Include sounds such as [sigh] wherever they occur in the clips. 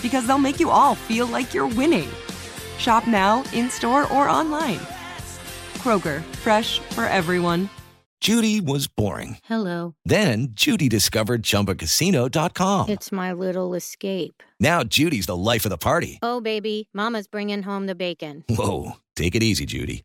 because they'll make you all feel like you're winning. Shop now, in store, or online. Kroger, fresh for everyone. Judy was boring. Hello. Then Judy discovered ChumbaCasino.com. It's my little escape. Now Judy's the life of the party. Oh, baby, Mama's bringing home the bacon. Whoa, take it easy, Judy.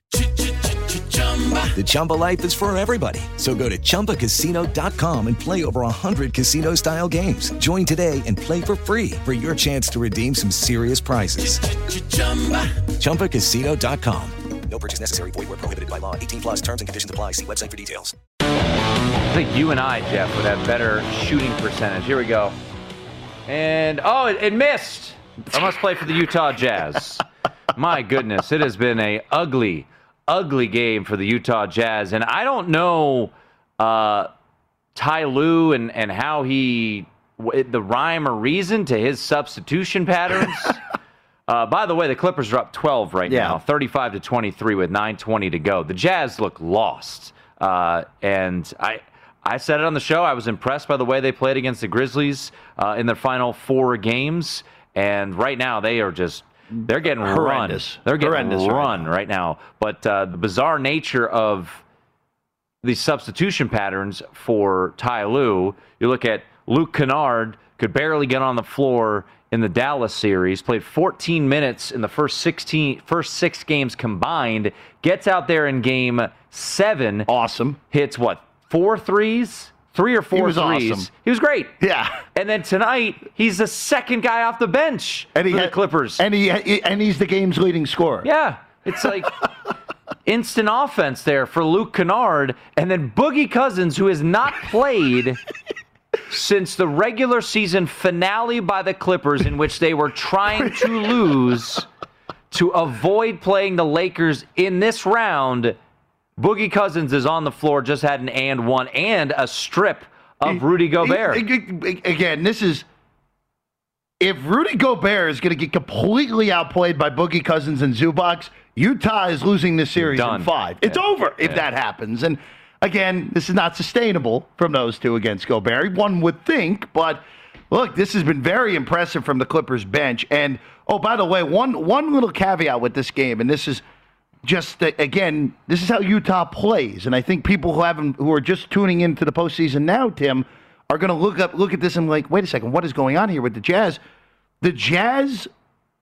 The Chumba life is for everybody. So go to ChumbaCasino.com and play over 100 casino style games. Join today and play for free for your chance to redeem some serious prizes. ChumbaCasino.com. No purchase necessary. Void where prohibited by law. 18 plus terms and conditions apply. See website for details. I think you and I, Jeff, would have better shooting percentage. Here we go. And, oh, it, it missed. I must play for the Utah Jazz. [laughs] My goodness, it has been a ugly, ugly game for the Utah Jazz. And I don't know uh, Ty Lue and, and how he, the rhyme or reason to his substitution patterns. [laughs] Uh, by the way, the Clippers are up 12 right Yeah. now, 35 to 23 with 9:20 to go. The Jazz look lost, uh, and I I said it on the show. I was impressed by the way they played against the Grizzlies uh, in their final four games, and right now they are just they're getting Horrendous. run. They're getting Horrendous right run right now. But uh, the bizarre nature of the substitution patterns for Ty Lue. You look at Luke Kennard, could barely get on the floor in the Dallas series, played 14 minutes in the first 16 first 6 games combined, gets out there in game 7, Awesome. hits what? Four threes? Three or four was threes. awesome. He was great. Yeah. And then tonight, he's the second guy off the bench And he for the had- Clippers. And he and he's the game's leading scorer. Yeah, it's like [laughs] instant offense there for Luke Kennard, and then Boogie Cousins, who has not played [laughs] since the regular season finale by the Clippers, in which they were trying to lose to avoid playing the Lakers in this round. Boogie Cousins is on the floor, just had an and one and a strip of Rudy Gobert. Again, this is if Rudy Gobert is going to get completely outplayed by Boogie Cousins and Zubac, Utah is losing this series Done. in five. It's Yeah. over if Yeah. that happens. And again, this is not sustainable from those two against Gobert. One would think, but look, this has been very impressive from the Clippers bench. And oh, by the way, one one little caveat with this game, and this is just again, this is how Utah plays, and I think people who haven't, who are just tuning into the postseason now, Tim, are going to look up, look at this, and be like, wait a second, what is going on here with the Jazz? The Jazz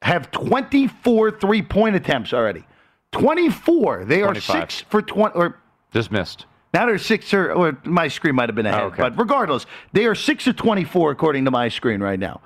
have 24 three-point attempts already. 24. They are 25. six for 20, or Just missed. now they're six or, or my screen might have been ahead, Oh, okay. but regardless, they are six of 24 according to my screen right now.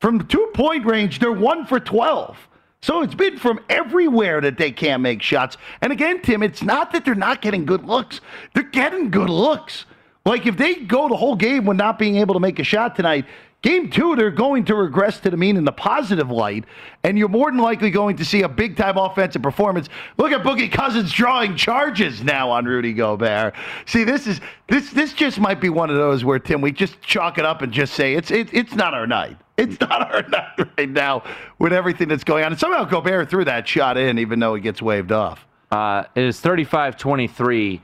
From two point range, they're one for 12. So it's been from everywhere that they can't make shots. And again, Tim, it's not that they're not getting good looks, they're getting good looks. Like if they go the whole game with not being able to make a shot tonight, game two, they're going to regress to the mean in the positive light, and you're more than likely going to see a big time offensive performance. Look at Boogie Cousins drawing charges now on Rudy Gobert. See, this is this this just might be one of those where Tim, we just chalk it up and just say it's it, it's not our night. [laughs] It's not our night right now with everything that's going on. And somehow Gobert threw that shot in, even though he gets waved off. Uh, it is 35 23.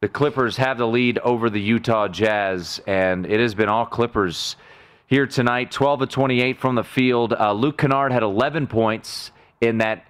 The Clippers have the lead over the Utah Jazz, and it has been all Clippers here tonight. 12 to 28 from the field. Uh, Luke Kennard had 11 points in that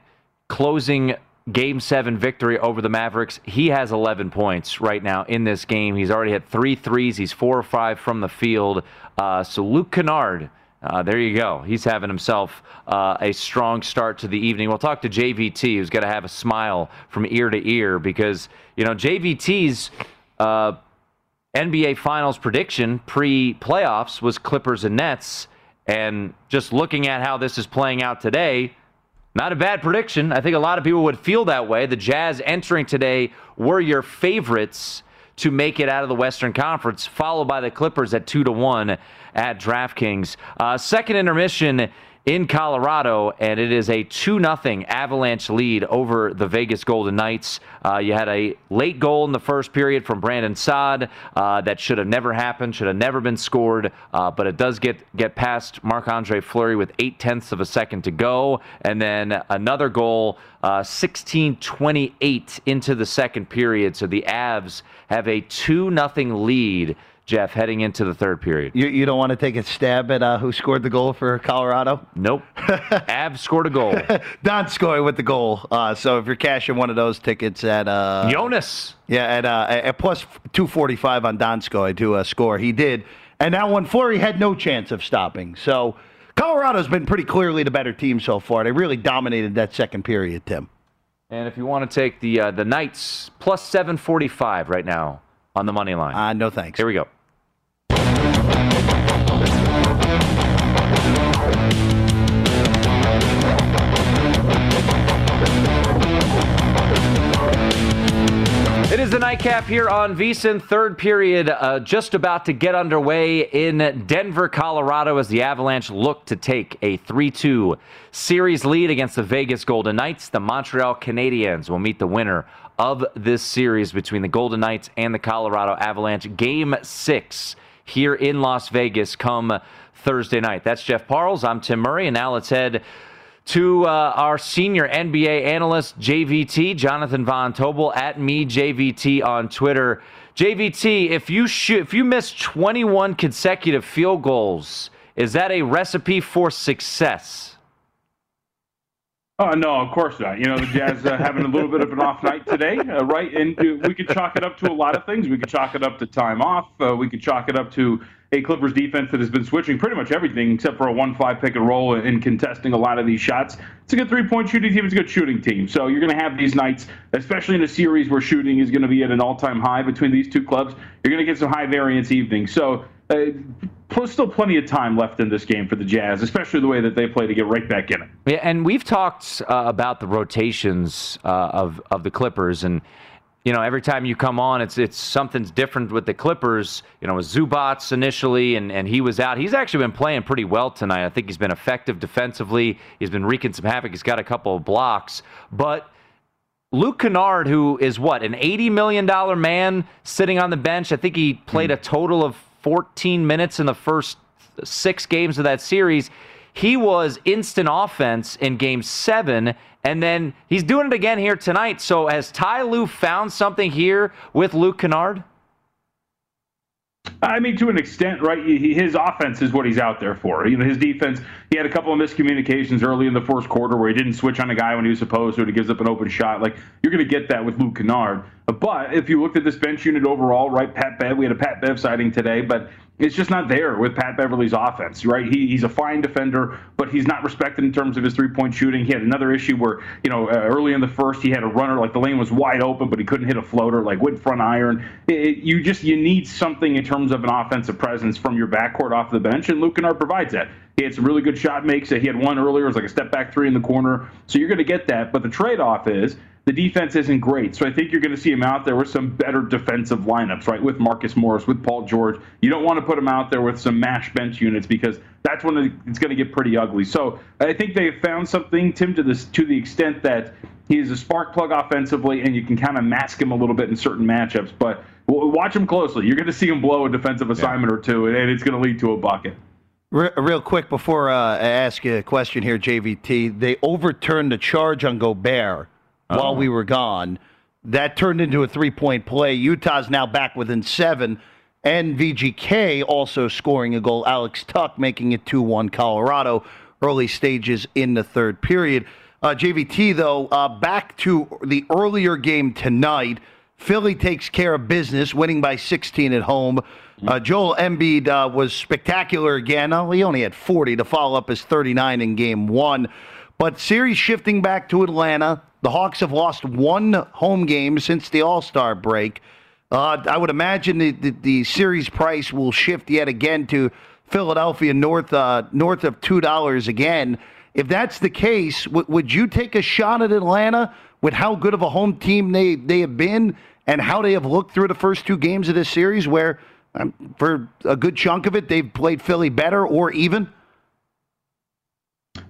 closing game seven victory over the Mavericks. He has 11 points right now in this game. He's already had three threes. He's four or five from the field. Uh, so Luke Kennard. Uh, there you go. He's having himself uh, a strong start to the evening. We'll talk to JVT, who's going to have a smile from ear to ear because, you know, JVT's uh, NBA Finals prediction pre playoffs was Clippers and Nets. And just looking at how this is playing out today, not a bad prediction. I think a lot of people would feel that way. The Jazz entering today were your favorites to make it out of the Western Conference, followed by the Clippers at two to one at DraftKings. Uh, second intermission in Colorado, and it is a 2 0 Avalanche lead over the Vegas Golden Knights. Uh, you had a late goal in the first period from Brandon Saad uh, that should have never happened, should have never been scored, uh, but it does get, get past Marc Andre Fleury with eight tenths of a second to go. And then another goal, uh, 16 28 into the second period. So the Avs have a 2 0 lead. Jeff, heading into the third period. You, you don't want to take a stab at uh, who scored the goal for Colorado? Nope. [laughs] Avs scored a goal. Donskoi with the goal. Uh, so if you're cashing one of those tickets at uh, Jonas, yeah, at uh, at plus two forty five on Donskoi to uh, score, he did. And that one, Fleury had no chance of stopping. So Colorado's been pretty clearly the better team so far. They really dominated that second period, Tim. And if you want to take the uh, the Knights plus seven forty five right now on the money line. Uh, no thanks. Here we go. Nightcap here on VSiN. Third period uh, just about to get underway in Denver, Colorado, as the Avalanche look to take a 3 2 series lead against the Vegas Golden Knights. The Montreal Canadiens will meet the winner of this series between the Golden Knights and the Colorado Avalanche. Game six here in Las Vegas come Thursday night. That's Jeff Parles. I'm Tim Murray, and now let's head to uh, our senior NBA analyst, JVT, Jonathan Von Tobel, at me, JVT on Twitter. JVT, if you shoot, if you miss 21 consecutive field goals, is that a recipe for success? Oh no, of course not. You know the Jazz uh, having a little bit of an off night today, uh, right? And uh, we could chalk it up to a lot of things. We could chalk it up to time off. Uh, we could chalk it up to a Clippers defense that has been switching pretty much everything except for a one-five pick and roll and contesting a lot of these shots. It's a good three-point shooting team. It's a good shooting team. So you're going to have these nights, especially in a series where shooting is going to be at an all-time high between these two clubs. You're going to get some high variance evenings. So. Uh, still plenty of time left in this game for the Jazz, especially the way that they play to get right back in it. Yeah, and we've talked uh, about the rotations uh, of of the Clippers, and you know every time you come on, it's it's something's different with the Clippers. You know, with Zubac initially, and and he was out. He's actually been playing pretty well tonight. I think he's been effective defensively. He's been wreaking some havoc. He's got a couple of blocks, but. Luke Kennard, who is what, an $80 million man sitting on the bench. I think he played a total of 14 minutes in the first six games of that series. He was instant offense in game seven, and then he's doing it again here tonight. So has Ty Lue found something here with Luke Kennard? I mean, to an extent, right? His offense is what he's out there for. You know, his defense. He had a couple of miscommunications early in the first quarter where he didn't switch on a guy when he was supposed to, and he gives up an open shot. Like you're going to get that with Luke Kennard. But if you looked at this bench unit overall, right? Pat Bev, we had a Pat Bev sighting today, but it's just not there with Pat Beverley's offense, right? He, he's a fine defender, but he's not respected in terms of his three-point shooting. He had another issue where, you know, uh, early in the first, he had a runner like the lane was wide open, but he couldn't hit a floater, like went front iron. It, you just you need something in terms of an offensive presence from your backcourt off the bench, and Luke Kennard provides that. He had some really good shot makes. He had one earlier, it was like a step back three in the corner. So you're going to get that, but the trade-off is the defense isn't great. So I think you're going to see him out there with some better defensive lineups, right? With Marcus Morris, with Paul George. You don't want to put him out there with some mash bench units because that's when it's going to get pretty ugly. So I think they found something, Tim, to this to the extent that he is a spark plug offensively, and you can kind of mask him a little bit in certain matchups. But watch him closely. You're going to see him blow a defensive assignment yeah. or two, and it's going to lead to a bucket. Real quick before uh, I ask you a question here, JVT, they overturned the charge on Gobert Oh. while we were gone. That turned into a three point play. Utah's now back within seven. And VGK also scoring a goal. Alex Tuch making it 2 1 Colorado. Early stages in the third period. Uh, JVT, though, uh, back to the earlier game tonight. Philly takes care of business, winning by 16 at home. Uh, Joel Embiid uh, was spectacular again. Oh, he only had 40 to follow up his 39 in game one. But series shifting back to Atlanta. The Hawks have lost one home game since the All Star break. Uh, I would imagine the, the, the series price will shift yet again to Philadelphia north uh, north of two dollars again. If that's the case, w- would you take a shot at Atlanta with how good of a home team they, they have been and how they have looked through the first two games of this series, where um, for a good chunk of it they've played Philly better or even?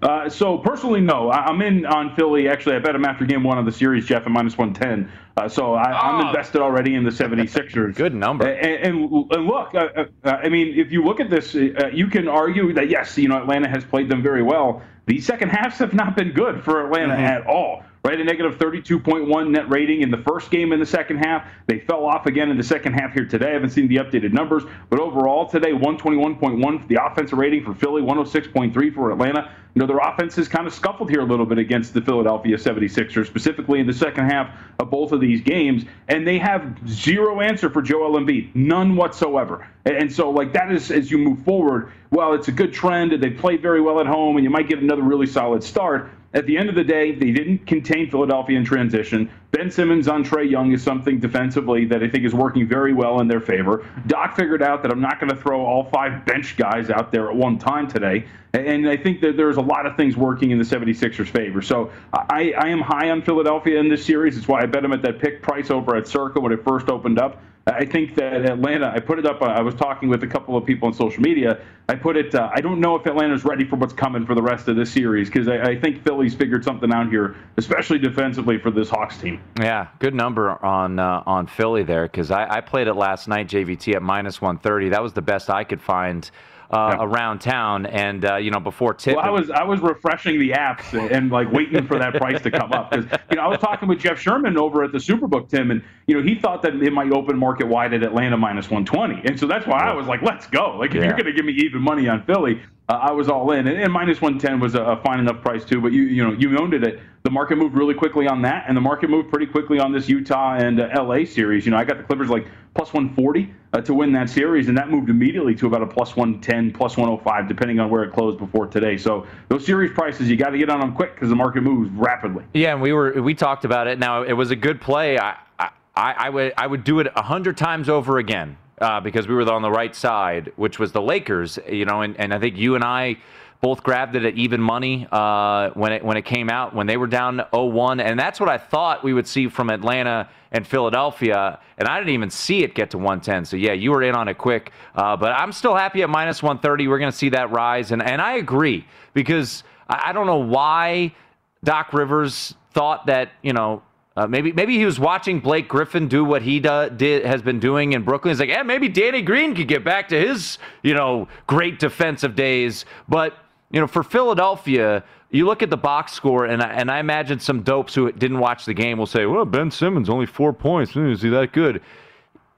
Uh, so personally, no. I, I'm in on Philly. Actually, I bet him after game one of the series, Jeff, at minus 110. Uh, so I, I'm invested already in the 76ers. [laughs] Good number. And, and, and look, uh, uh, I mean, if you look at this, uh, you can argue that, yes, you know, Atlanta has played them very well. The second halves have not been good for Atlanta at all. Right, a negative 32.1 net rating in the first game in the second half. They fell off again in the second half here today. I haven't seen the updated numbers, but overall today, 121.1 for the offensive rating for Philly, 106.3 for Atlanta. You know, their offense has kind of scuffled here a little bit against the Philadelphia 76ers, specifically in the second half of both of these games, and they have zero answer for Joel Embiid, none whatsoever. And, so, like, that is, as you move forward, well, it's a good trend, they played very well at home, and you might get another really solid start. At the end of the day, they didn't contain Philadelphia in transition. Ben Simmons on Trae Young is something defensively that I think is working very well in their favor. Doc figured out that I'm not going to throw all five bench guys out there at one time today. And I think that there's a lot of things working in the 76ers' favor. So I, I am high on Philadelphia in this series. It's why I bet them at that pick price over at Circa when it first opened up. I think that Atlanta, I put it up, I was talking with a couple of people on social media. I put it, uh, I don't know if Atlanta's ready for what's coming for the rest of this series because I, I think Philly's figured something out here, especially defensively for this Hawks team. Yeah, good number on uh, on Philly there because I, I played it last night, JVT at minus 130. That was the best I could find uh, around town, and uh, you know before tip. Well, I was I was refreshing the apps and, and like waiting for that price to come up because you know I was talking with Jeff Sherman over at the Superbook, Tim, and you know he thought that it might open market wide at Atlanta minus 120, and so that's why I was like, let's go. Like if Yeah. you're going to give me even money on Philly, uh, I was all in, and, and minus 110 was a, a fine enough price too. But you you know you owned it. The market moved really quickly on that, and the market moved pretty quickly on this Utah and uh, LA series. You know I got the Clippers like plus 140 uh, to win that series, and that moved immediately to about a plus 110, plus 105, depending on where it closed before today. So those series prices, you got to get on them quick because the market moves rapidly. Yeah, and we were we talked about it. Now it was a good play. I I, I would I would do it a hundred times over again uh, because we were on the right side, which was the Lakers. You know, and, and I think you and I both grabbed it at even money uh, when it when it came out when they were down 0-1, and that's what I thought we would see from Atlanta and Philadelphia, and I didn't even see it get to 110. So yeah, you were in on it quick, uh, but I'm still happy at minus 130. We're going to see that rise, and and I agree because I, I don't know why Doc Rivers thought that you know uh, maybe maybe he was watching Blake Griffin do what he do, did has been doing in Brooklyn. He's like, yeah, maybe Danny Green could get back to his you know great defensive days. But you know, for Philadelphia, you look at the box score, and I, and I imagine some dopes who didn't watch the game will say, well, Ben Simmons only four points. Is he that good?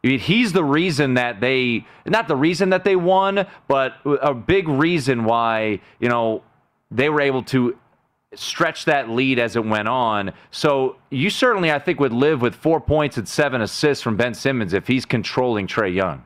I mean, he's the reason that they not the reason that they won, but a big reason why you know they were able to stretch that lead as it went on. So you certainly, I think, would live with four points and seven assists from Ben Simmons if he's controlling Trae Young.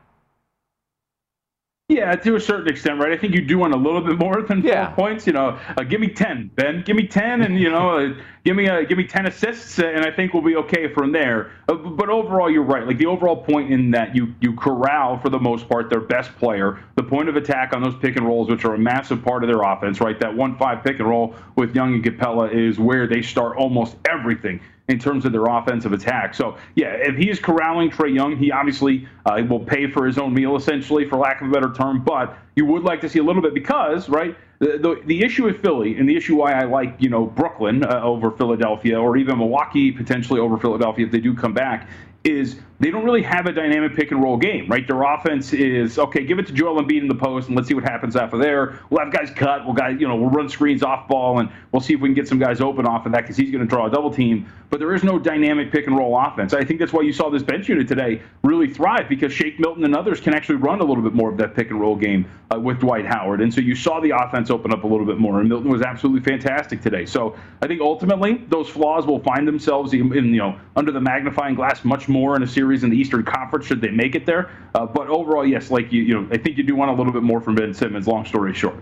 Yeah, to a certain extent, right? I think you do want a little bit more than four Yeah. points. You know, uh, give me ten, Ben. Give me ten, and you know, uh, give me uh, give me ten assists, uh, and I think we'll be okay from there. Uh, but overall, you're right. Like the overall point in that you you corral for the most part their best player, the point of attack on those pick and rolls, which are a massive part of their offense, right? That one five pick and roll with Young and Capela is where they start almost everything in terms of their offensive attack. So, yeah, if he's corralling Trae Young, he obviously uh, will pay for his own meal, essentially, for lack of a better term. But you would like to see a little bit because, right, the, the, the issue with Philly and the issue why I like, you know, Brooklyn uh, over Philadelphia or even Milwaukee potentially over Philadelphia if they do come back is they don't really have a dynamic pick and roll game, right? Their offense is okay. Give it to Joel Embiid in the post, and let's see what happens after there. We'll have guys cut. We'll guys, you know, we'll run screens off ball, and we'll see if we can get some guys open off of that because he's going to draw a double team. But there is no dynamic pick and roll offense. I think that's why you saw this bench unit today really thrive because Shake Milton and others can actually run a little bit more of that pick and roll game uh, with Dwight Howard, and so you saw the offense open up a little bit more. And Milton was absolutely fantastic today. So I think ultimately those flaws will find themselves in, in you know under the magnifying glass much more in a series in the Eastern Conference should they make it there. Uh, but overall, yes, like you, you know, I think you do want a little bit more from Ben Simmons. Long story short.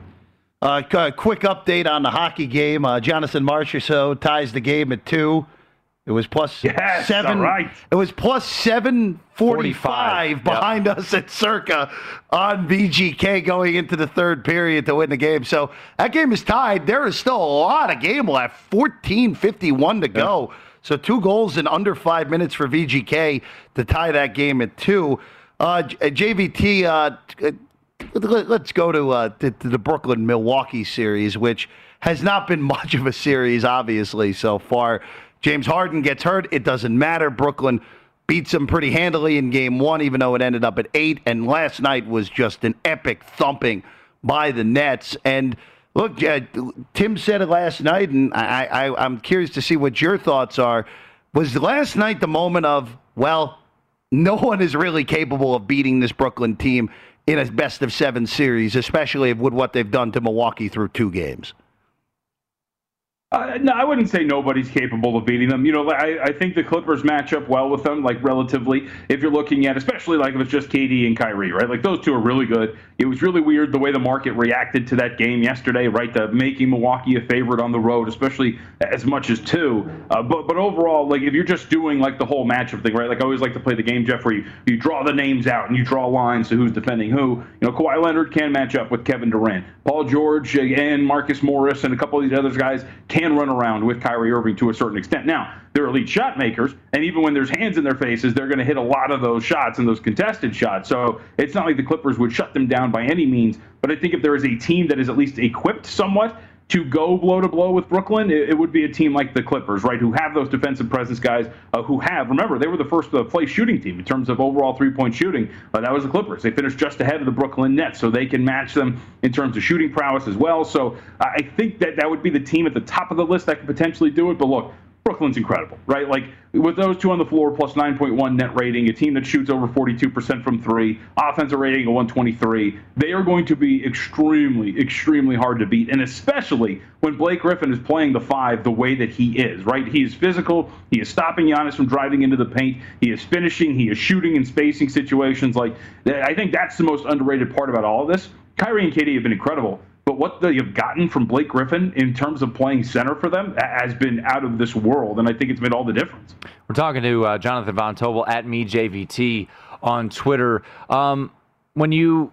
Uh, quick update on the hockey game. Uh, Jonathan Marchessault ties the game at two. It was plus yes, seven. Right. It was plus seven forty-five behind yep. us at Circa on VGK going into the third period to win the game. So that game is tied. There is still a lot of game left. Fourteen fifty-one to go. So two goals in under five minutes for VGK to tie that game at two. Uh, JVT, uh, uh let's go to, uh, to, to the Brooklyn Milwaukee series, which has not been [laughs] much of a series, obviously, so far. James Harden gets hurt. It doesn't matter. Brooklyn beats them pretty handily in game one, even though it ended up at eight. And last night was just an epic thumping by the Nets. And Look, uh, Tim said it last night, and I, I, I'm curious to see what your thoughts are. Was last night the moment of, well, no one is really capable of beating this Brooklyn team in a best of seven series, especially with what they've done to Milwaukee through two games? Uh, no, I wouldn't say nobody's capable of beating them. You know, I, I think the Clippers match up well with them, like relatively. If you're looking at, especially like if it's just KD and Kyrie, right? Like those two are really good. It was really weird the way the market reacted to that game yesterday, right? The making Milwaukee a favorite on the road, especially as much as two. Uh, but but overall, like if you're just doing like the whole matchup thing, right? Like I always like to play the game, Jeff, where you, you draw the names out and you draw lines to who's defending who. You know, Kawhi Leonard can match up with Kevin Durant. Paul George and Marcus Morris and a couple of these other guys can run around with Kyrie Irving to a certain extent. Now, they're elite shot makers, and even when there's hands in their faces, they're going to hit a lot of those shots and those contested shots. So it's not like the Clippers would shut them down by any means. But I think if there is a team that is at least equipped somewhat to go blow to blow with Brooklyn, it, it, would be a team like the Clippers, right, who have those defensive presence guys uh, who have, remember, they were the first uh, place shooting team in terms of overall three point shooting. Uh, that was the Clippers. They finished just ahead of the Brooklyn Nets, so they can match them in terms of shooting prowess as well. So I think that that would be the team at the top of the list that could potentially do it. But look, Brooklyn's incredible, right? Like with those two on the floor, plus 9.1 net rating, a team that shoots over 42% from three, offensive rating of 123, they are going to be extremely, extremely hard to beat. And especially when Blake Griffin is playing the five the way that he is, right? He is physical. He is stopping Giannis from driving into the paint. He is finishing. He is shooting in spacing situations. Like, I think that's the most underrated part about all of this. Kyrie and KD have been incredible. But what they've gotten from Blake Griffin in terms of playing center for them has been out of this world, and I think it's made all the difference. We're talking to uh, Jonathan Von Tobel at MeJVT on Twitter. Um, when you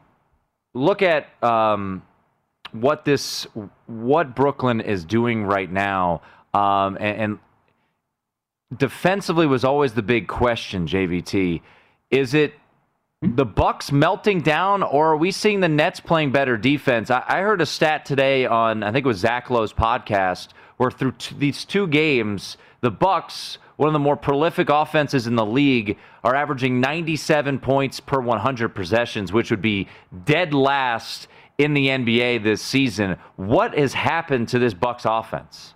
look at um, what this, what Brooklyn is doing right now, um, and, and defensively was always the big question. JVT, is it the Bucks melting down, or are we seeing the Nets playing better defense? I, I heard a stat today on I think it was Zach Lowe's podcast, where through t- these two games, the Bucks, one of the more prolific offenses in the league, are averaging 97 points per 100 possessions, which would be dead last in the NBA this season. What has happened to this Bucks offense?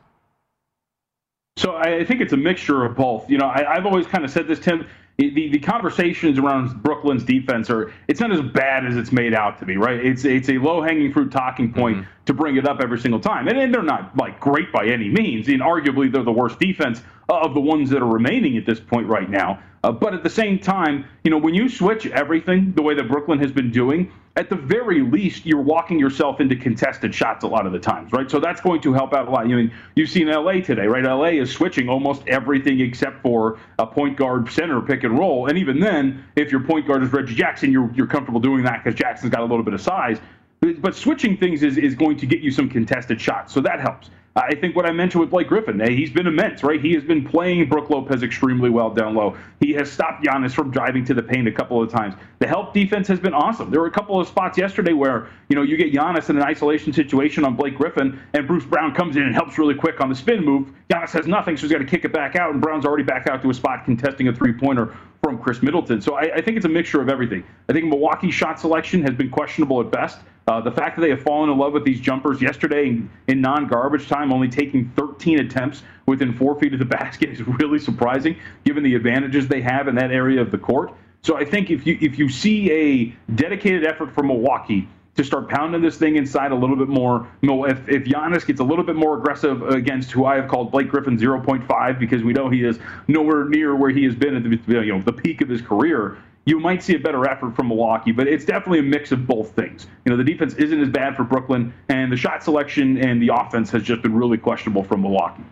So I think it's a mixture of both. You know, I, have always kind of said this, Tim the, the conversations around Brooklyn's defense are it's not as bad as it's made out to be, right? It's it's a low hanging fruit talking point mm-hmm. to bring it up every single time, and, and they're not like great by any means. And arguably, they're the worst defense of the ones that are remaining at this point right now. Uh, but at the same time, you know, when you switch everything the way that Brooklyn has been doing, at the very least, you're walking yourself into contested shots a lot of the times, right? So that's going to help out a lot. You mean you've seen LA today, right? LA is switching almost everything except for a point guard center pick and roll, and even then, if your point guard is Reggie Jackson, you're you're comfortable doing that because Jackson's got a little bit of size. But switching things is, is going to get you some contested shots, so that helps. I think what I mentioned with Blake Griffin, eh, he's been immense, right? He has been playing Brook Lopez extremely well down low. He has stopped Giannis from driving to the paint a couple of times. The help defense has been awesome. There were a couple of spots yesterday where, you know, you get Giannis in an isolation situation on Blake Griffin, and Bruce Brown comes in and helps really quick on the spin move. Giannis has nothing, so he's got to kick it back out, and Brown's already back out to a spot contesting a three pointer from Khris Middleton. So I, I think it's a mixture of everything. I think Milwaukee's shot selection has been questionable at best. Uh, the fact that they have fallen in love with these jumpers yesterday in, in non-garbage time, only taking 13 attempts within four feet of the [laughs] basket, is really surprising, given the advantages they have in that area of the court. So I think if you if you see a dedicated effort from Milwaukee to start pounding this thing inside a little bit more. If, if Giannis gets a little bit more aggressive against who I have called Blake Griffin 0.5 because we know he is nowhere near where he has been at the you know the peak of his career, you might see a better effort from Milwaukee, but it's definitely a mix of both things. You know, the defense isn't as bad for Brooklyn, and the shot selection and the offense has just been really questionable from Milwaukee.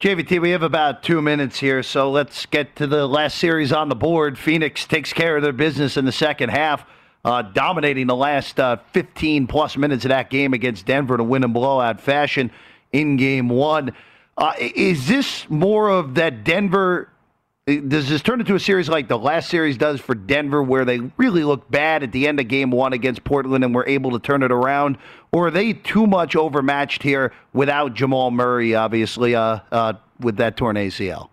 JVT, we have about two minutes here, so let's get to the last series on the board. Phoenix takes care of their business in the second half uh, dominating the last uh, 15 plus minutes of that game against Denver to win in blowout fashion in game one. Uh, is this more of that Denver? Does this turn into a series like the last series does for Denver, where they really look bad at the end of game one against Portland and were able to turn it around? Or are they too much overmatched here without Jamal Murray, obviously, uh, uh, with that torn ACL?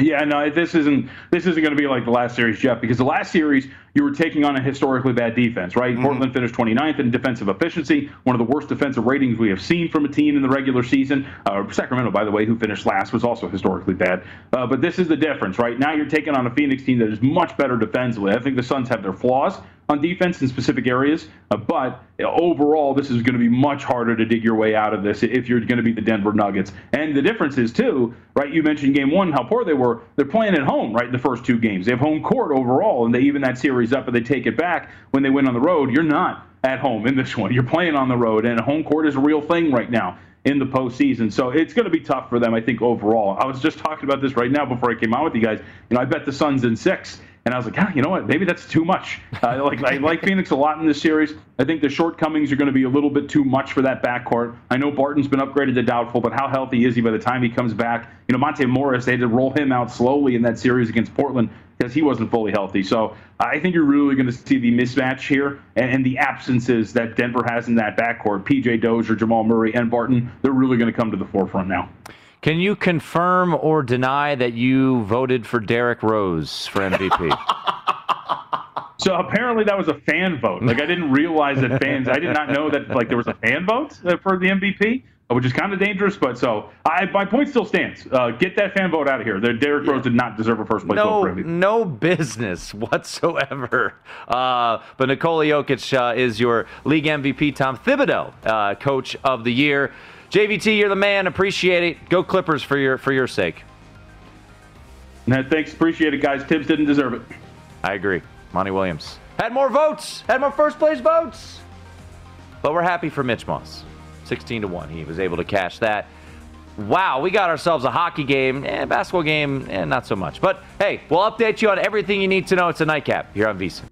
Yeah, no, this isn't this isn't going to be like the last series, Jeff, because the last series you were taking on a historically bad defense, right? Mm-hmm. Portland finished 29th in defensive efficiency, one of the worst defensive ratings we have seen from a team in the regular season. Uh, Sacramento, by the way, who finished last, was also historically bad. Uh, but this is the difference, right? Now you're taking on a Phoenix team that is much better defensively. I think the Suns have their flaws, on defense in specific areas. Uh, but overall, this is going to be much harder to dig your way out of this if you're going to be the Denver Nuggets. And the difference is, too, right? You mentioned game one, how poor they were. They're playing at home, right? The first two games. They have home court overall, and they even that series up but they take it back when they win on the road. You're not at home in this [laughs] one. You're playing on the road, and home court is a real thing right now in the postseason. So it's going to be tough for them, I think, overall. I was just talking about this right now before I came out with you guys. You know, I bet the Suns in six. And I was like, ah, you know what? Maybe that's too much. Uh, [laughs] like I like Phoenix a lot in this series. I think the shortcomings are going to be a little bit too much for that backcourt. I know Barton's been upgraded to doubtful, but how healthy is he by the time he comes back? You know, Monte Morris, they had to roll him out slowly in that series against Portland because he wasn't fully healthy. So I think you're really going to see the mismatch here and, and, the absences that Denver has in that backcourt. PJ Dozier, Jamal Murray, and Barton, they're really going to come to the forefront now. Can you confirm or deny that you voted for Derrick Rose for MVP? [laughs] so apparently that was a fan vote. Like I didn't realize that fans. I did not know that like there was a fan vote uh, for the MVP, which is kind of dangerous. But so I, my point still stands. Uh, get that fan vote out of here. The Derrick Rose did not deserve a first place no, vote for MVP. No business whatsoever. Uh, but Nikola Jokic uh, is your league MVP. Tom Thibodeau, uh, coach of the year. JVT, you're the man. Appreciate it. Go Clippers for your for your sake. No, thanks. Appreciate it, guys. Thibs didn't deserve it. I agree. Monty Williams had more votes, had more first place votes. But we're happy for Mitch Moss. 16 to 1. He was able to cash that. Wow, we got ourselves a hockey game, and basketball game, and not so much. But hey, we'll update you on everything you need to know. It's a nightcap here on VSIN.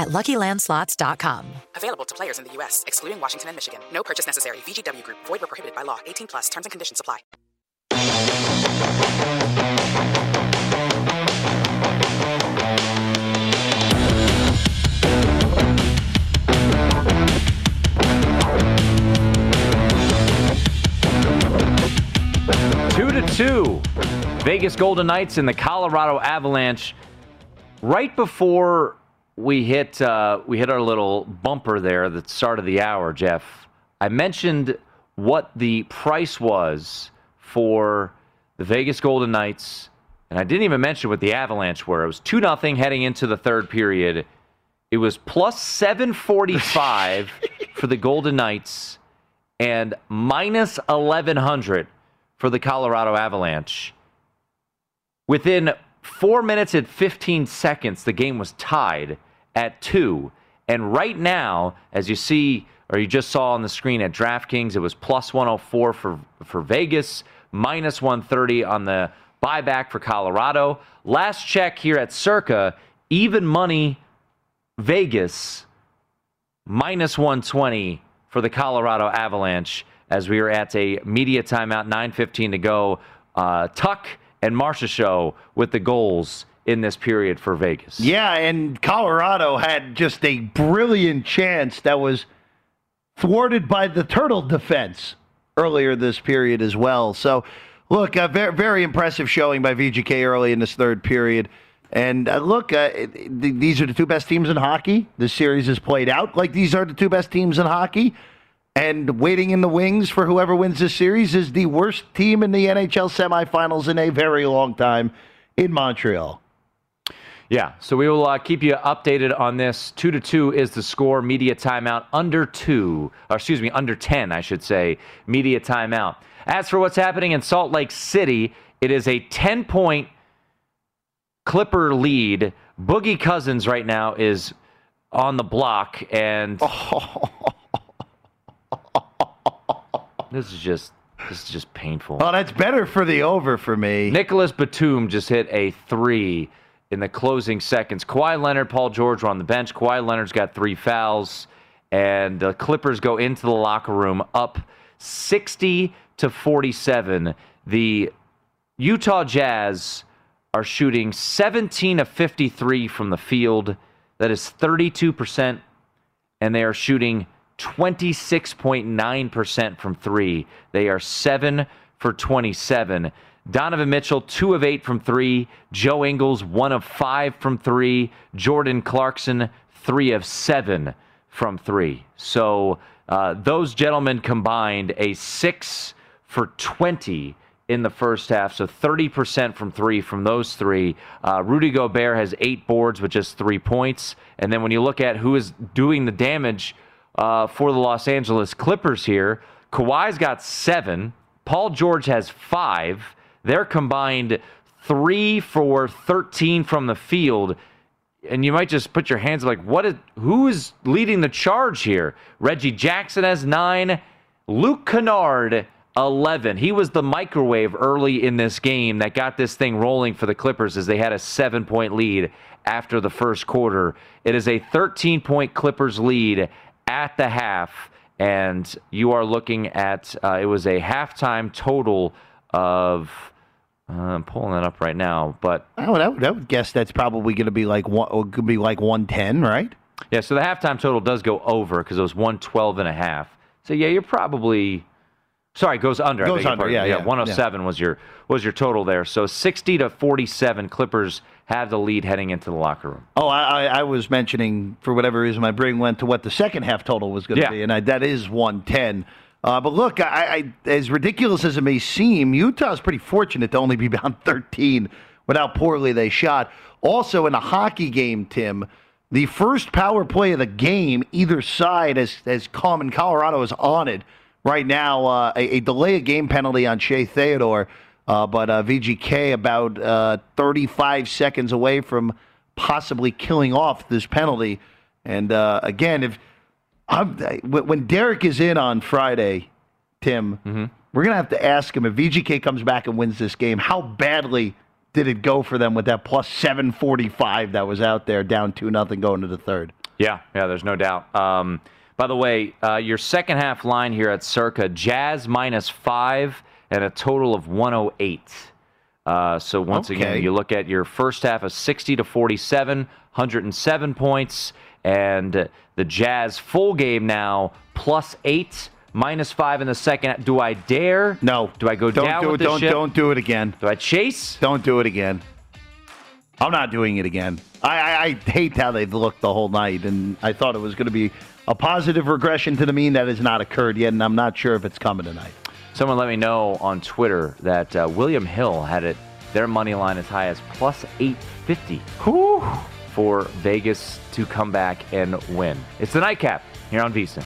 at LuckyLandSlots.com. Available to players in the U.S., excluding Washington and Michigan. No purchase necessary. VGW Group. Void where prohibited by law. 18 plus. Terms and conditions apply. Two to two. Vegas Golden Knights and the Colorado Avalanche. Right before we hit uh, we hit our little bumper there at the start of the hour, Jeff. I mentioned what the price was for the Vegas Golden Knights, and I didn't even mention what the Avalanche were. It was two nothing heading into the third period. It was plus seven forty five [laughs] for the Golden Knights and minus eleven hundred for the Colorado Avalanche. Within four minutes and 15 seconds, the game was tied at two. And right now, as you see, or you just saw on the screen at DraftKings, it was plus 104 for, for Vegas, minus 130 on the buyback for Colorado. Last check here at Circa, even money Vegas, minus 120 for the Colorado Avalanche as we are at a media timeout, 9.15 to go. Uh, Tuch and Marchessault with the goals in this period for Vegas. Yeah, and Colorado had just a brilliant chance that was thwarted by the turtle defense earlier this period as well. So, look, a very, very impressive showing by VGK early in this third period. And uh, look, uh, th- these are the two best teams in hockey. The series is played out like these are the two best teams in hockey. And waiting in the wings for whoever wins this series is the worst team in the NHL semifinals in a very long time in Montreal. Yeah, so we will uh, keep you updated on this. Two to two is the score. Media timeout under two, or excuse me, under ten, I should say. Media timeout. As for what's happening in Salt Lake City, it is a ten-point Clipper lead. Boogie Cousins right now is on the block, and [laughs] this is just this is just painful. Oh, that's better for the over for me. Nicolas Batum just hit a three in the closing seconds. Kawhi Leonard, Paul George were on the bench. Kawhi Leonard's got three fouls, and the Clippers go into the locker room up 60 to 47. The Utah Jazz are shooting 17 of 53 from the field. That is 32%, and they are shooting 26.9% from three. They are seven for 27. Donovan Mitchell, two of eight from three. Joe Ingles, one of five from three. Jordan Clarkson, three of seven from three. So uh, those gentlemen combined a six for 20 in the first half. So 30% from three from those three. Uh, Rudy Gobert has eight boards with just three points. And then when you look at who is doing the damage uh, for the Los Angeles Clippers here, Kawhi's got seven. Paul George has five. They're combined three for 13 from the field. And you might just put your hands like, what is who is leading the charge here? Reggie Jackson has nine. Luke Kennard 11. He was the microwave early in this game that got this thing rolling for the Clippers as they had a seven point lead after the first quarter. It is a 13 point Clippers lead at the half, and you are looking at uh, it was a halftime total of. Uh, I'm pulling that up right now, but I would, I would, I would guess that's probably going to be like one, could be like 110, right? Yeah, so the halftime total does go over because it was 112 and a half. So yeah, you're probably Sorry, goes under. Goes under. Yeah, yeah, 107 yeah. was your was your total there. So 60 to 47, Clippers have the lead heading into the locker room. Oh, I, I was mentioning for whatever reason my brain went to what the second half total was going to Yeah. be, and I, that is 110. Uh, but look, I, I, as ridiculous as it may seem, Utah's pretty fortunate to only be [laughs] down 13 with how poorly they shot. Also, in a hockey game, Tim, the first power play of the game, either side, as as common Colorado is on it right now, uh, a, a delay of game penalty on Shea Theodore Uh, but uh, VGK about uh, 35 seconds away from possibly killing off this penalty. And uh, again, if I'm, when Derek is in on Friday, Tim, Mm-hmm. we're gonna have to ask him if VGK comes back and wins this game. How badly did it go for them with that plus 745 that was out there, down two nothing going to the third? Yeah, yeah, there's no doubt. Um, by the way, uh, your second half line here at Circa Jazz minus five and a total of 108. Uh, so once Okay. again, you look at your first half of 60 to 47, 107 points, and the Jazz full game now plus eight, minus five in the second. Do I dare? No. Do I go Don't down do it. with this Don't ship? don't do it again. Do I chase? Don't do it again. I'm not doing it again. I, I, I hate how they've looked the whole night, and I thought it was going to be a positive regression to the mean that has not occurred yet, and I'm not sure if it's coming tonight. Someone let me know on Twitter that uh, William Hill had it their money line as high as plus 850 for Vegas to come back and win. It's the nightcap here on VSiN.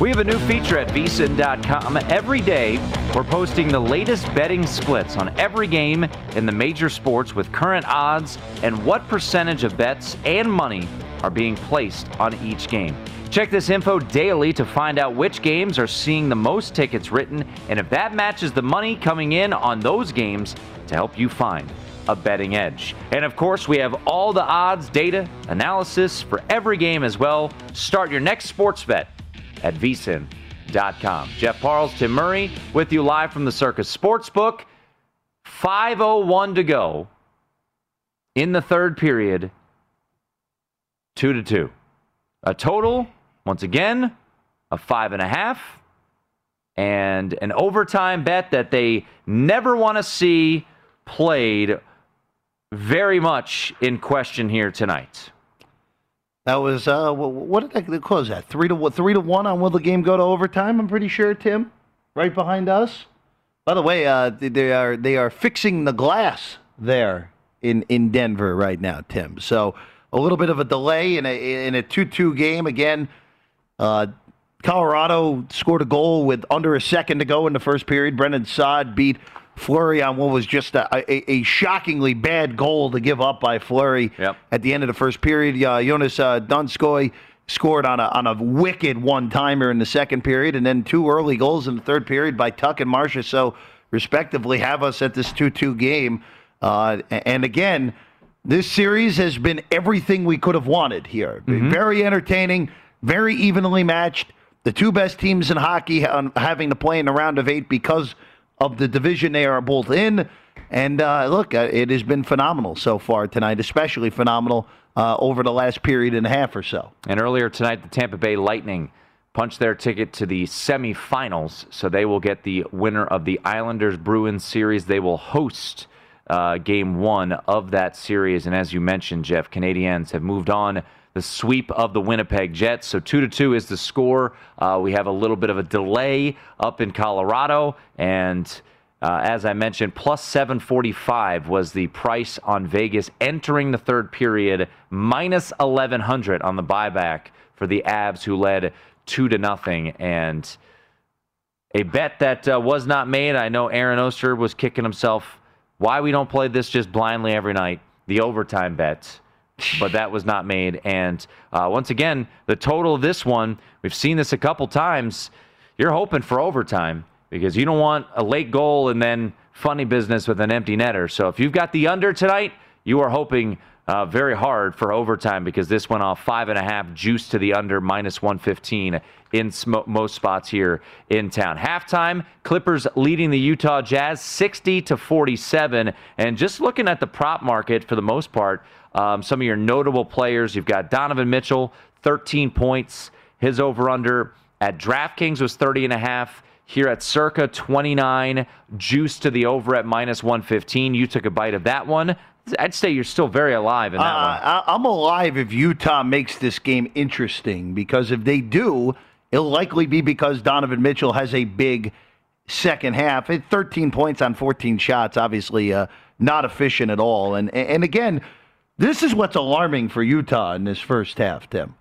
We have a new feature at vsin.com. Every day, we're posting the latest betting splits on every game in the major sports with current odds and what percentage of bets and money are being placed on each game. Check this info daily to find out which games are seeing the most tickets written and if that matches the money coming in on those games to help you find a betting edge. And of course, we have all the odds, data, analysis for every game as well. Start your next sports bet at vsin.com. Jeff Parles, Tim Murray with you live from the Circa Sportsbook. 5.01 to go in the third period. Two to two. A total, once again, of five and a half. And an overtime bet that they never want to see played very much in question here tonight. That was uh, what did they close that? Three to three to one on will the game go to overtime? I'm pretty sure, Tim, right behind us. By the way, uh, they- they are they are fixing the glass there in in Denver right now, Tim. So a little bit of a delay in a in a two two game again. Uh, Colorado scored a goal with under a second to go in the first period. Brandon Saad beat Fleury on what was just a, a, a shockingly bad goal to give up by Fleury at the end of the first period. Uh, Jonas uh, Donskoi scored on a on a wicked one timer in the second period, and then two early goals in the third period by Tuch and Marchessault respectively, have us at this two two game. Uh, and again, this series has been everything we could have wanted here. Very entertaining, very evenly matched. The two best teams in hockey having to play in the round of eight because of the division they are both in. And uh, look, uh, it has been phenomenal so far tonight, especially phenomenal uh, over the last period and a half or so. And earlier tonight, the Tampa Bay Lightning punched their ticket to the semifinals, so they will get the winner of the Islanders Bruins series. They will host uh, game one of that series. And as you mentioned, Jeff, Canadiens have moved on the sweep of the Winnipeg Jets. So two to two is the score. Uh, we have a little bit of a delay up in Colorado, and uh, as I mentioned, plus 745 was the price on Vegas entering the third period, minus 1100 on the buyback for the Avs, who led two to nothing. And a bet that uh, was not made. I know Aaron Oster was kicking himself. Why we don't play this just blindly every night? The overtime bet, but that was not made. And uh, once again, the total of this one, we've seen this a couple times. You're hoping for overtime because you don't want a late goal and then funny business with an empty netter. So if you've got the under tonight, you are hoping uh, very hard for overtime because this went off five and a half, juice to the under, minus 115 in sm- most spots here in town. Halftime, Clippers leading the Utah Jazz 60 to 47. And just looking at the prop market for the most part, um, some of your notable players, you've got Donovan Mitchell, 13 points. His over under at DraftKings was 30 and a half. Here at Circa 29, juice to the over at minus 115. You took a bite of that one. I'd say you're still very alive in that Uh, one. I'm alive if Utah makes this game interesting because if they do, it'll likely be because Donovan Mitchell has a big second half. 13 points on 14 shots, obviously uh, not efficient at all. And and again, this is what's alarming for Utah in this first half, Tim.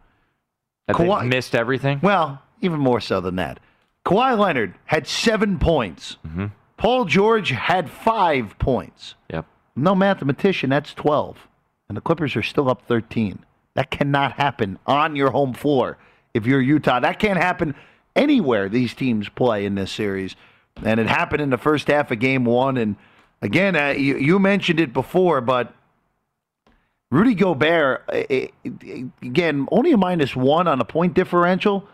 That Kawhi, missed everything? Well, even more so than that. Kawhi Leonard had seven points. Mm-hmm. Paul George had five points. Yep. No mathematician, that's 12. And the Clippers are still up 13. That cannot happen on your home floor if you're Utah. That can't happen anywhere these teams play in this series. And it happened in the first half of game one. And again, uh, you, you mentioned it before, but Rudy Gobert, again, only a minus one on a point differential,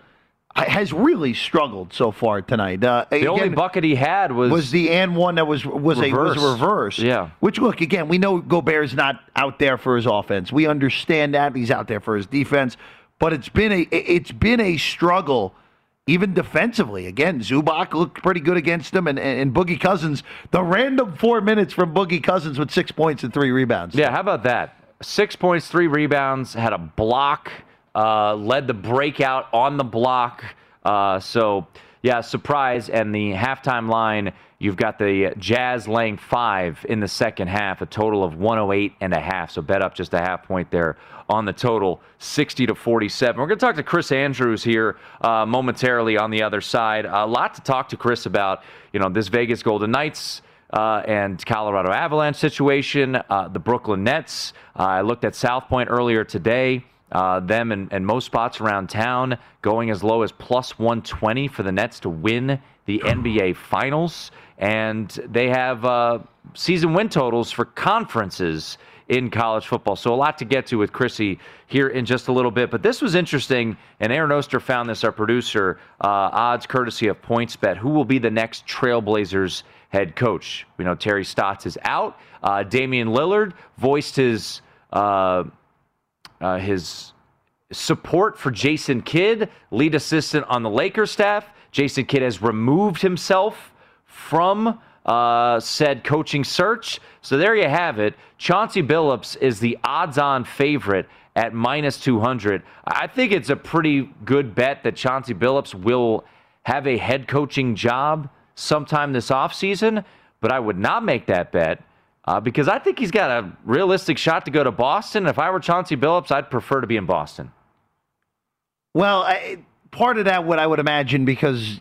has really struggled so far tonight. Uh, the again, only bucket he had was was the and one that was was reverse. a was a reverse. Yeah. Which look again, we know Gobert's not out there for his offense. We understand that he's out there for his defense, but it's been a it's been a struggle even defensively. Again, Zubac looked pretty good against him, and, and, Boogie Cousins, the random four minutes from Boogie Cousins with six points and three rebounds. Yeah, how about that? Six points, three rebounds, had a block, uh, led the breakout on the block. Uh, so, yeah, surprise. And the halftime line, you've got the Jazz laying five in the second half, a total of 108 and a half. So, bet up just a half point there on the total, 60 to 47. We're going to talk to Chris Andrews here uh, momentarily on the other side. A lot to talk to Chris about, you know, this Vegas Golden Knights uh, and Colorado Avalanche situation, uh, the Brooklyn Nets. Uh, I looked at South Point earlier today. Uh, them and, and most spots around town going as low as plus 120 for the Nets to win the [sighs] NBA Finals. And they have uh, season win totals for conferences in college football. So a lot to get to with Chrissy here in just a little bit. But this was interesting, and Aaron Oster found this, our producer, uh, odds courtesy of PointsBet. Who will be the next Trailblazers head coach. We know Terry Stotts is out. Uh, Damian Lillard voiced his uh, uh, his support for Jason Kidd, lead assistant on the Lakers staff. Jason Kidd has removed himself from uh, said coaching search. So there you have it. Chauncey Billups is the odds-on favorite at minus 200. I think it's a pretty good bet that Chauncey Billups will have a head coaching job sometime this offseason, but I would not make that bet uh, because I think he's got a realistic shot to go to Boston. If I were Chauncey Billups, I'd prefer to be in Boston. Well, I, part of that, what I would imagine, because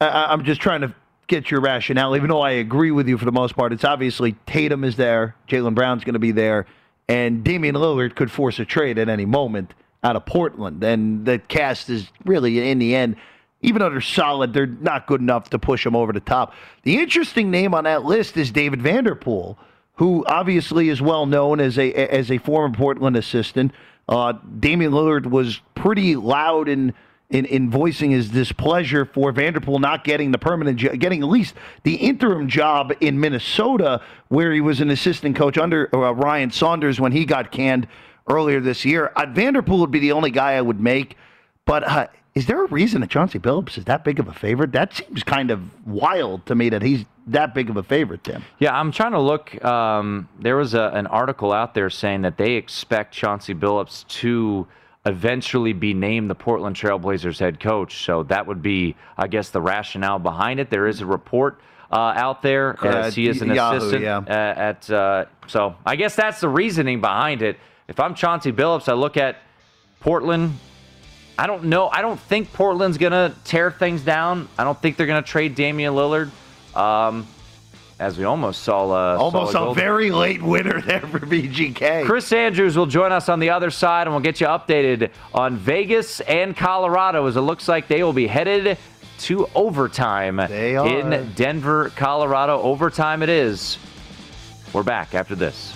I, I'm just trying to get your rationale, even though I agree with you for the most part. It's obviously Tatum is there, Jaylen Brown's going to be there, and Damian Lillard could force a trade at any moment out of Portland. And the cast is really, in the end, even though they're solid, they're not good enough to push them over the top. The interesting name on that list is David Vanterpool, who obviously is well known as a as a former Portland assistant. Uh, Damian Lillard was pretty loud in, in, in voicing his displeasure for Vanterpool not getting the permanent, jo- getting at least the interim job in Minnesota, where he was an assistant coach under uh, Ryan Saunders when he got canned earlier this year. Uh, Vanterpool would be the only guy I would make, but uh, is there a reason that Chauncey Billups is that big of a favorite? That seems kind of wild to me that he's that big of a favorite, Tim. Yeah, I'm trying to look. Um, there was a, an article out there saying that they expect Chauncey Billups to eventually be named the Portland Trailblazers head coach. So that would be, I guess, the rationale behind it. There is a report uh, out there uh, as he is an Yahoo, assistant yeah. at. Uh, so I guess that's the reasoning behind it. If I'm Chauncey Billups, I look at Portland I don't know. I don't think Portland's gonna tear things down. I don't think they're gonna trade Damian Lillard. Um, as we almost saw, uh, almost saw a, a very late winner there for VGK. Chris Andrews will join us on the other side, and we'll get you updated on Vegas and Colorado, as it looks like they will be headed to overtime in Denver, Colorado. Overtime it is. We're back after this.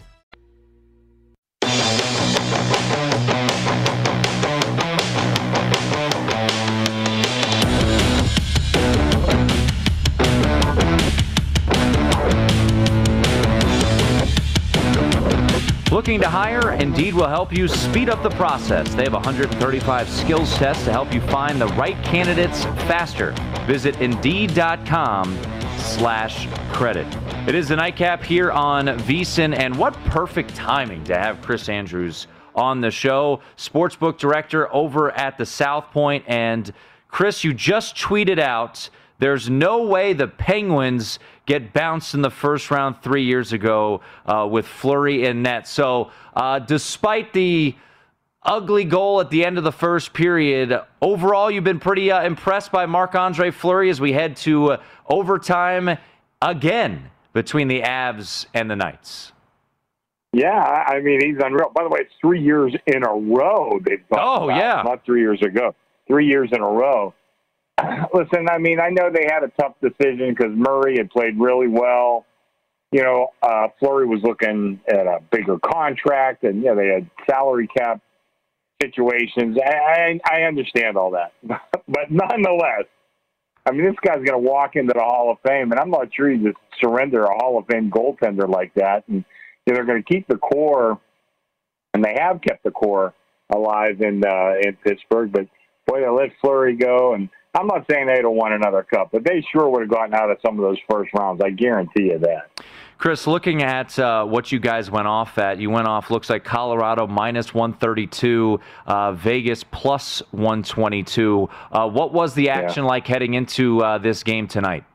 Looking to hire? Indeed will help you speed up the process. They have 135 skills tests to help you find the right candidates faster. Visit Indeed.com slash credit. It is the nightcap here on VSIN, and what perfect timing to have Chris Andrews on the show, sportsbook director over at the South Point. And Chris, you just tweeted out there's no way the Penguins get bounced in the first round three years ago uh, with Fleury in net. So, uh, despite the ugly goal at the end of the first period, overall, you've been pretty uh, impressed by Marc Andre Fleury as we head to uh, overtime again between the Avs and the Knights. Yeah, I mean he's unreal. By the way, it's three years in a row they've. Oh, yeah. not three years ago. Three years in a row. Listen, I mean, I know they had a tough decision because Murray had played really well. You know, uh, Fleury was looking at a bigger contract, and you know they had salary cap situations. I, I, I understand all that, [laughs] but nonetheless, I mean, this guy's going to walk into the Hall of Fame, and I'm not sure you just surrender a Hall of Fame goaltender like that. And you know, they're going to keep the core, and they have kept the core alive in uh, in Pittsburgh. But boy, they let Fleury go, and I'm not saying they'd have won another cup, but they sure would have gotten out of some of those first rounds. I guarantee you that. Chris, looking at uh, what you guys went off at, you went off, looks like Colorado minus 132, uh, Vegas plus 122. Uh, what was the action like heading into uh, this game tonight?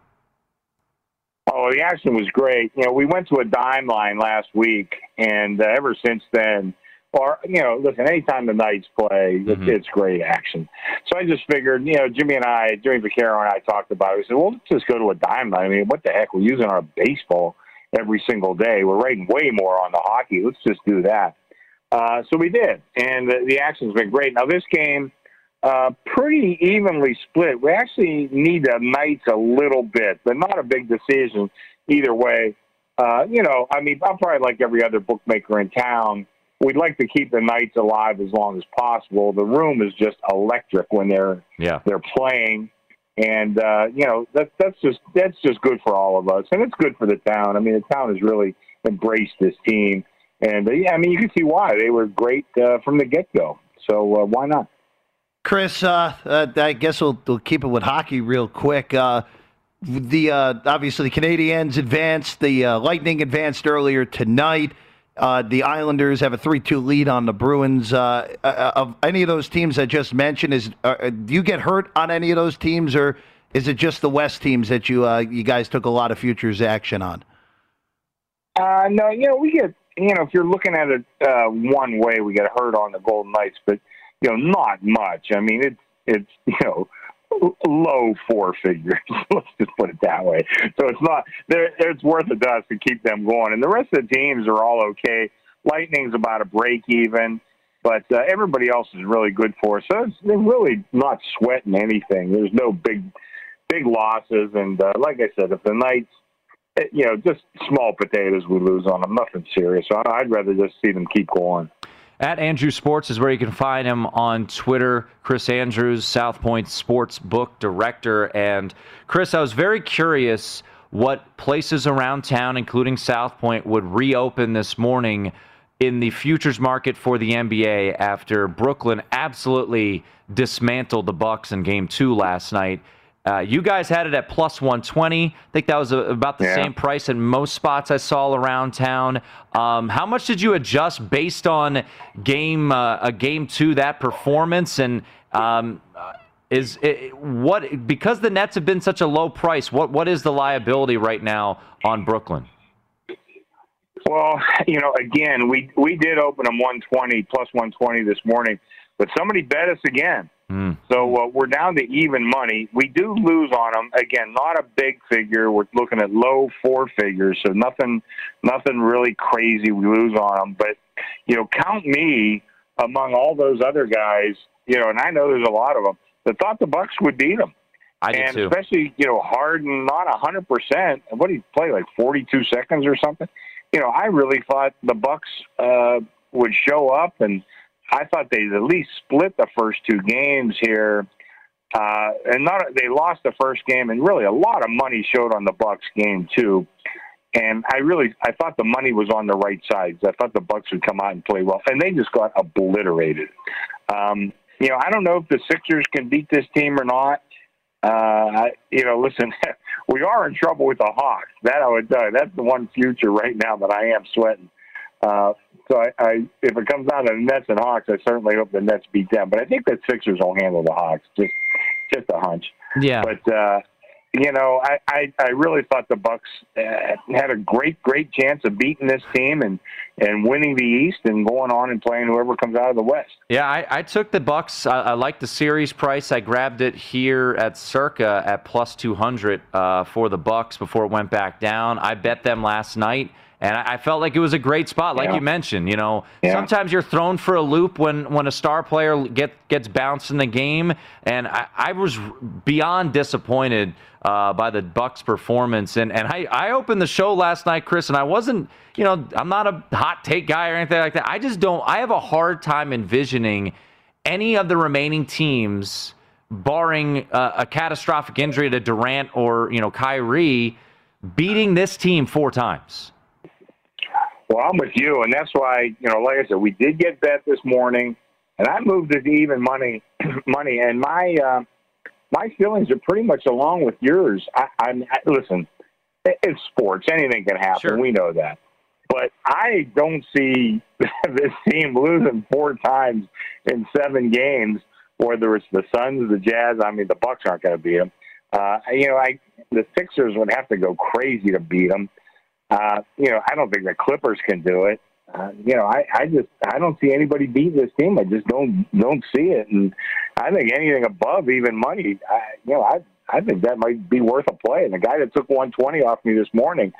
Oh, the action was great. You know, we went to a dime line last week, and uh, ever since then, or you know, listen, anytime the Knights play, it's, it's great action. So I just figured, you know, Jimmy and I, Jimmy Vaccaro and I talked about it. We said, well, let's just go to a dime. I mean, what the heck? We're using our baseball every single day. We're rating way more on the hockey. Let's just do that. Uh, so we did, and the, the action's been great. Now this game, uh, pretty evenly split. We actually need the Knights a little bit, but not a big decision either way. Uh, you know, I mean, I'm probably like every other bookmaker in town. We'd like to keep the Knights alive as long as possible. The room is just electric when they're Yeah. they're playing, and uh, you know that that's just that's just good for all of us, and it's good for the town. I mean, the town has really embraced this team, and uh, yeah, I mean, you can see why they were great uh, from the get go. So uh, why not? Chris, uh, uh, I guess we'll, we'll keep it with hockey real quick. Uh, the uh, obviously the Canadiens advanced, the uh, Lightning advanced earlier tonight. Uh, the Islanders have a three-two lead on the Bruins. Uh, uh, of any of those teams I just mentioned, is uh, do you get hurt on any of those teams, or is it just the West teams that you you guys took a lot of futures action on? no, you know we get you know if you're looking at it one way, we get hurt on the Golden Knights, but you know not much. I mean it's it's [laughs] you know low four figures. [laughs] Let's just put it that way. So it's not there. It's worth it to us to keep them going, and the rest of the teams are all okay. Lightning's about a break even, but uh, everybody else is really good for us. So they're really not sweating anything. There's no big big losses, and uh, like I said, if the Knights. Eh, you know, just small potatoes we lose on them, nothing serious. So I'd rather just see them keep going. At Andrew Sports is where you can find him on Twitter. Chris Andrews, South Point Sports Book Director. And Chris, I was very curious what places around town, including South Point, would reopen this morning in the futures market for the NBA after Brooklyn absolutely dismantled the Bucks in Game Two last night. Uh, you guys had it at plus 120. I think that was a, about the yeah. same price in most spots I saw around town. Um, how much did you adjust based on game uh, a game two that performance and um, is it, what because the Nets have been such a low price? What what is the liability right now on Brooklyn? Well, you know, again, we we did open them 120 plus 120 this morning, but somebody bet us again. Mm. So uh, we're down to even money. We do lose on them again. Not a big figure. We're looking at low four figures, so nothing, nothing really crazy. We lose on them, but you know, count me among all those other guys. You know, and I know there's a lot of them that thought the Bucks would beat them. I did and too. especially you know Harden, not a hundred percent. What did he play like forty two seconds or something? You know, I really thought the Bucks uh, would show up and I thought they'd at least split the first two games here. Uh, and not they lost the first game, and really a lot of money showed on the Bucks game too. And I really I thought the money was on the right sides. I thought the Bucks would come out and play well, and they just got obliterated. Um, you know, I don't know if the Sixers can beat this team or not. Uh, you know, listen, [laughs] we are in trouble with the Hawks. That I would tell you. That's the one future right now that I am sweating. Uh, so I, I, if it comes down to the Nets and Hawks, I certainly hope the Nets beat them. But I think that Sixers will handle the Hawks. Just, just a hunch. Yeah. But uh, you know, I, I, I really thought the Bucks uh, had a great, great chance of beating this team and and winning the East and going on and playing whoever comes out of the West. Yeah, I, I took the Bucks. I, I like the series price. I grabbed it here at Circa at plus two hundred uh, for the Bucks before it went back down. I bet them last night. And I, felt like it was a great spot, like yeah. you mentioned. You know, yeah. sometimes you're thrown for a loop when, when a star player get, gets bounced in the game, and I, I was beyond disappointed uh, by the Bucks' performance. And and I, I opened the show last night, Chris, and I wasn't, you know, I'm not a hot take guy or anything like that. I just don't. I have a hard time envisioning any of the remaining teams, barring uh, a catastrophic injury to Durant or you know Kyrie, beating this team four times. Well, I'm with you, and that's why you know, like I said, we did get bet this morning, and I moved it to even money, [clears throat] money, and my uh, my feelings are pretty much along with yours. I, I'm I, listen, it's sports; anything can happen. Sure. We know that, but I don't see [laughs] this team losing four times in seven games. Whether it's the Suns, the Jazz, I mean, the Bucks aren't going to beat them. Uh, you know, I the Sixers would have to go crazy to beat them. Uh, you know, I don't think the Clippers can do it. Uh, you know, I, I just I don't see anybody beat this team. I just don't don't see it, and I think anything above even money, I, you know, I I think that might be worth a play. And the guy that took 120 off me this morning,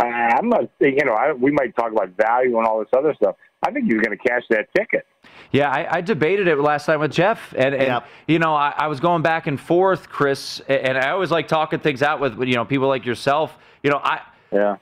uh, I'm not, you know, I, we might talk about value and all this other stuff. I think he's going to cash that ticket. Yeah, I, I, debated it last time with Jeff, and, and yeah. you know, I, I, was going back and forth, Chris, and I always like talking things out with you know people like yourself. You know, I yeah.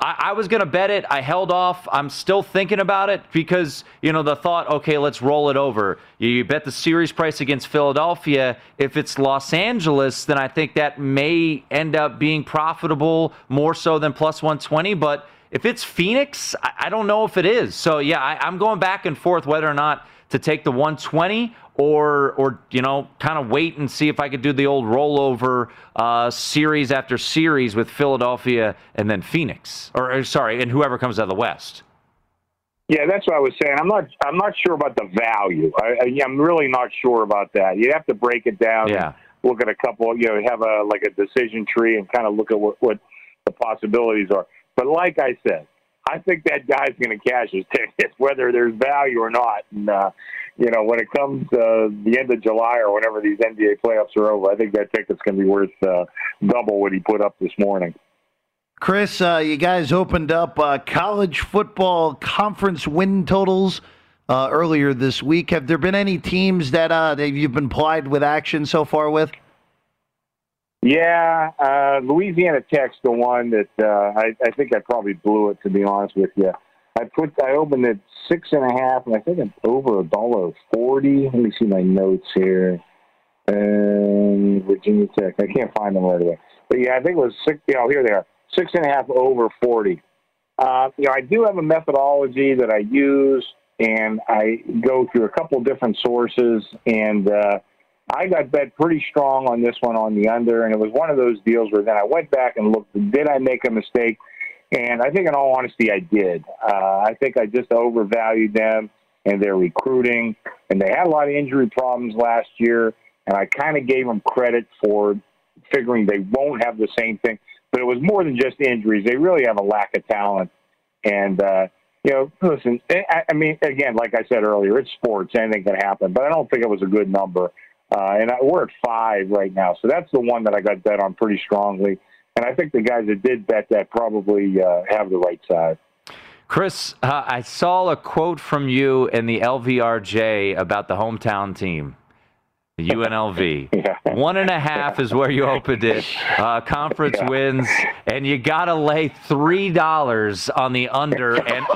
I, I was going to bet it. I held off. I'm still thinking about it because, you know, the thought, okay, let's roll it over. You, bet the series price against Philadelphia. If it's Los Angeles, then I think that may end up being profitable more so than plus 120. But if it's Phoenix, I, I don't know if it is. So, yeah, I, I'm going back and forth whether or not to take the 120, or or you know, kind of wait and see if I could do the old rollover uh, series after series with Philadelphia and then Phoenix, or, or sorry, and whoever comes out of the West. Yeah, that's what I was saying. I'm not. I'm not sure about the value. I, I, I'm really not sure about that. You have to break it down. Yeah. Look at a couple. You know, have a like a decision tree and kind of look at what, what the possibilities are. But like I said, I think that guy's going to cash his [laughs] tickets, whether there's value or not. And uh, you know, when it comes uh, the end of July or whenever these NBA playoffs are over, I think that ticket's going to be worth uh, double what he put up this morning. Chris, uh, you guys opened up uh, college football conference win totals uh, earlier this week. Have there been any teams that, uh, that you've been plied with action so far with? Yeah, uh, Louisiana Tech's the one that uh, I, I think I probably blew it. To be honest with you, I put I opened it six and a half, and I think I'm over a dollar forty. Let me see my notes here. And Virginia Tech, I can't find them right away. But yeah, I think it was six. You know, here they are, six and a half over forty. Uh, you know, I do have a methodology that I use, and I go through a couple different sources, and uh, I got bet pretty strong on this one on the under, and it was one of those deals where then I went back and looked. Did I make a mistake? And I think, in all honesty, I did. Uh, I think I just overvalued them and their recruiting, and they had a lot of injury problems last year. And I kind of gave them credit for figuring they won't have the same thing. But it was more than just injuries; they really have a lack of talent. And uh, you know, listen, I, I mean, again, like I said earlier, it's sports; anything can happen. But I don't think it was a good number. Uh, and I, we're at five right now, so that's the one that I got bet on pretty strongly. And I think the guys that did bet that probably uh, have the right side. Chris, uh, I saw a quote from you in the LVRJ about the hometown team. UNLV. [laughs] yeah. One and a half is where you opened it. [laughs] Uh, conference yeah. wins, and you got to lay three dollars on the under, [laughs] and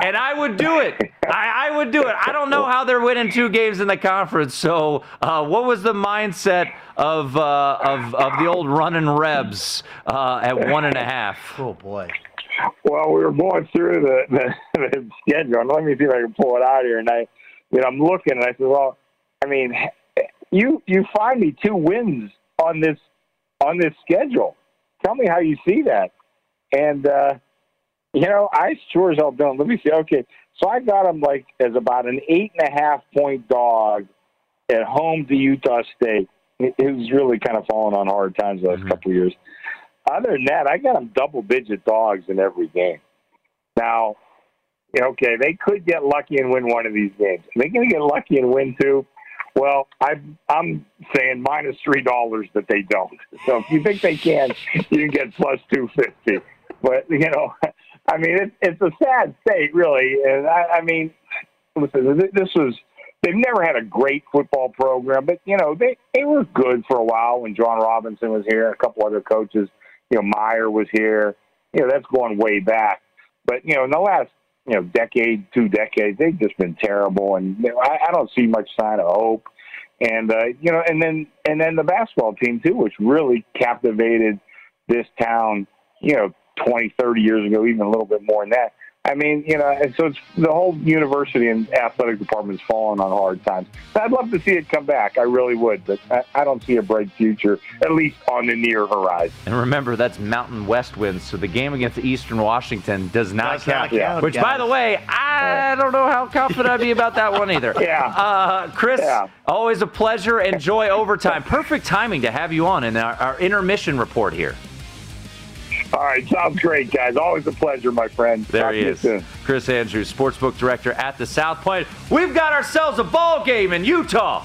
and I would do it. I, I, would do it. I don't know how they're winning two games in the conference. So, uh, what was the mindset of uh, of of the old running Rebs uh, at one and a half? Oh boy. Well, we were going through the, the, the schedule, and let me see if I can pull it out here. And I, you know, I'm looking, and I said, well, I mean, you you find me two wins on this on this schedule. Tell me how you see that. And uh, you know, I sure as hell don't. Let me see. Okay, so I got them like as about an eight and a half point dog at home to Utah State. It was really kind of falling on hard times the last mm-hmm. couple of years. Other than that, I got them double digit dogs in every game. Now, okay, they could get lucky and win one of these games. They're they going to get lucky and win two? Well, I'm I'm saying minus three dollars that they don't. So if you think they can, you can get plus two fifty. But you know, I mean, it, it's a sad state, really. And I, I mean, listen, this was they've never had a great football program, but you know, they they were good for a while when John Robinson was here, a couple other coaches. You know, Meyer was here. You know, that's going way back. But you know, in the last you know decade, two decades, they've just been terrible, and I, I don't see much sign of hope. And uh, you know, and then and then the basketball team too, which really captivated this town. You know, 20, 30 years ago, even a little bit more than that. I mean, you know, and so it's the whole university and athletic department department's fallen on hard times. I'd love to see it come back. I really would, but I, I, don't see a bright future, at least on the near horizon. And remember, that's Mountain West winds, so the game against Eastern Washington does not does count. Not count which, guys. by the way, I don't know how confident I'd be about that one either. [laughs] yeah. Uh, Chris, yeah. always a pleasure. Enjoy overtime. Perfect timing to have you on in our, our intermission report here. All right, sounds great, guys. Always a pleasure, my friend. There Talk he is, soon. Chris Andrews, sportsbook director at the South Point. We've got ourselves a ball game in Utah.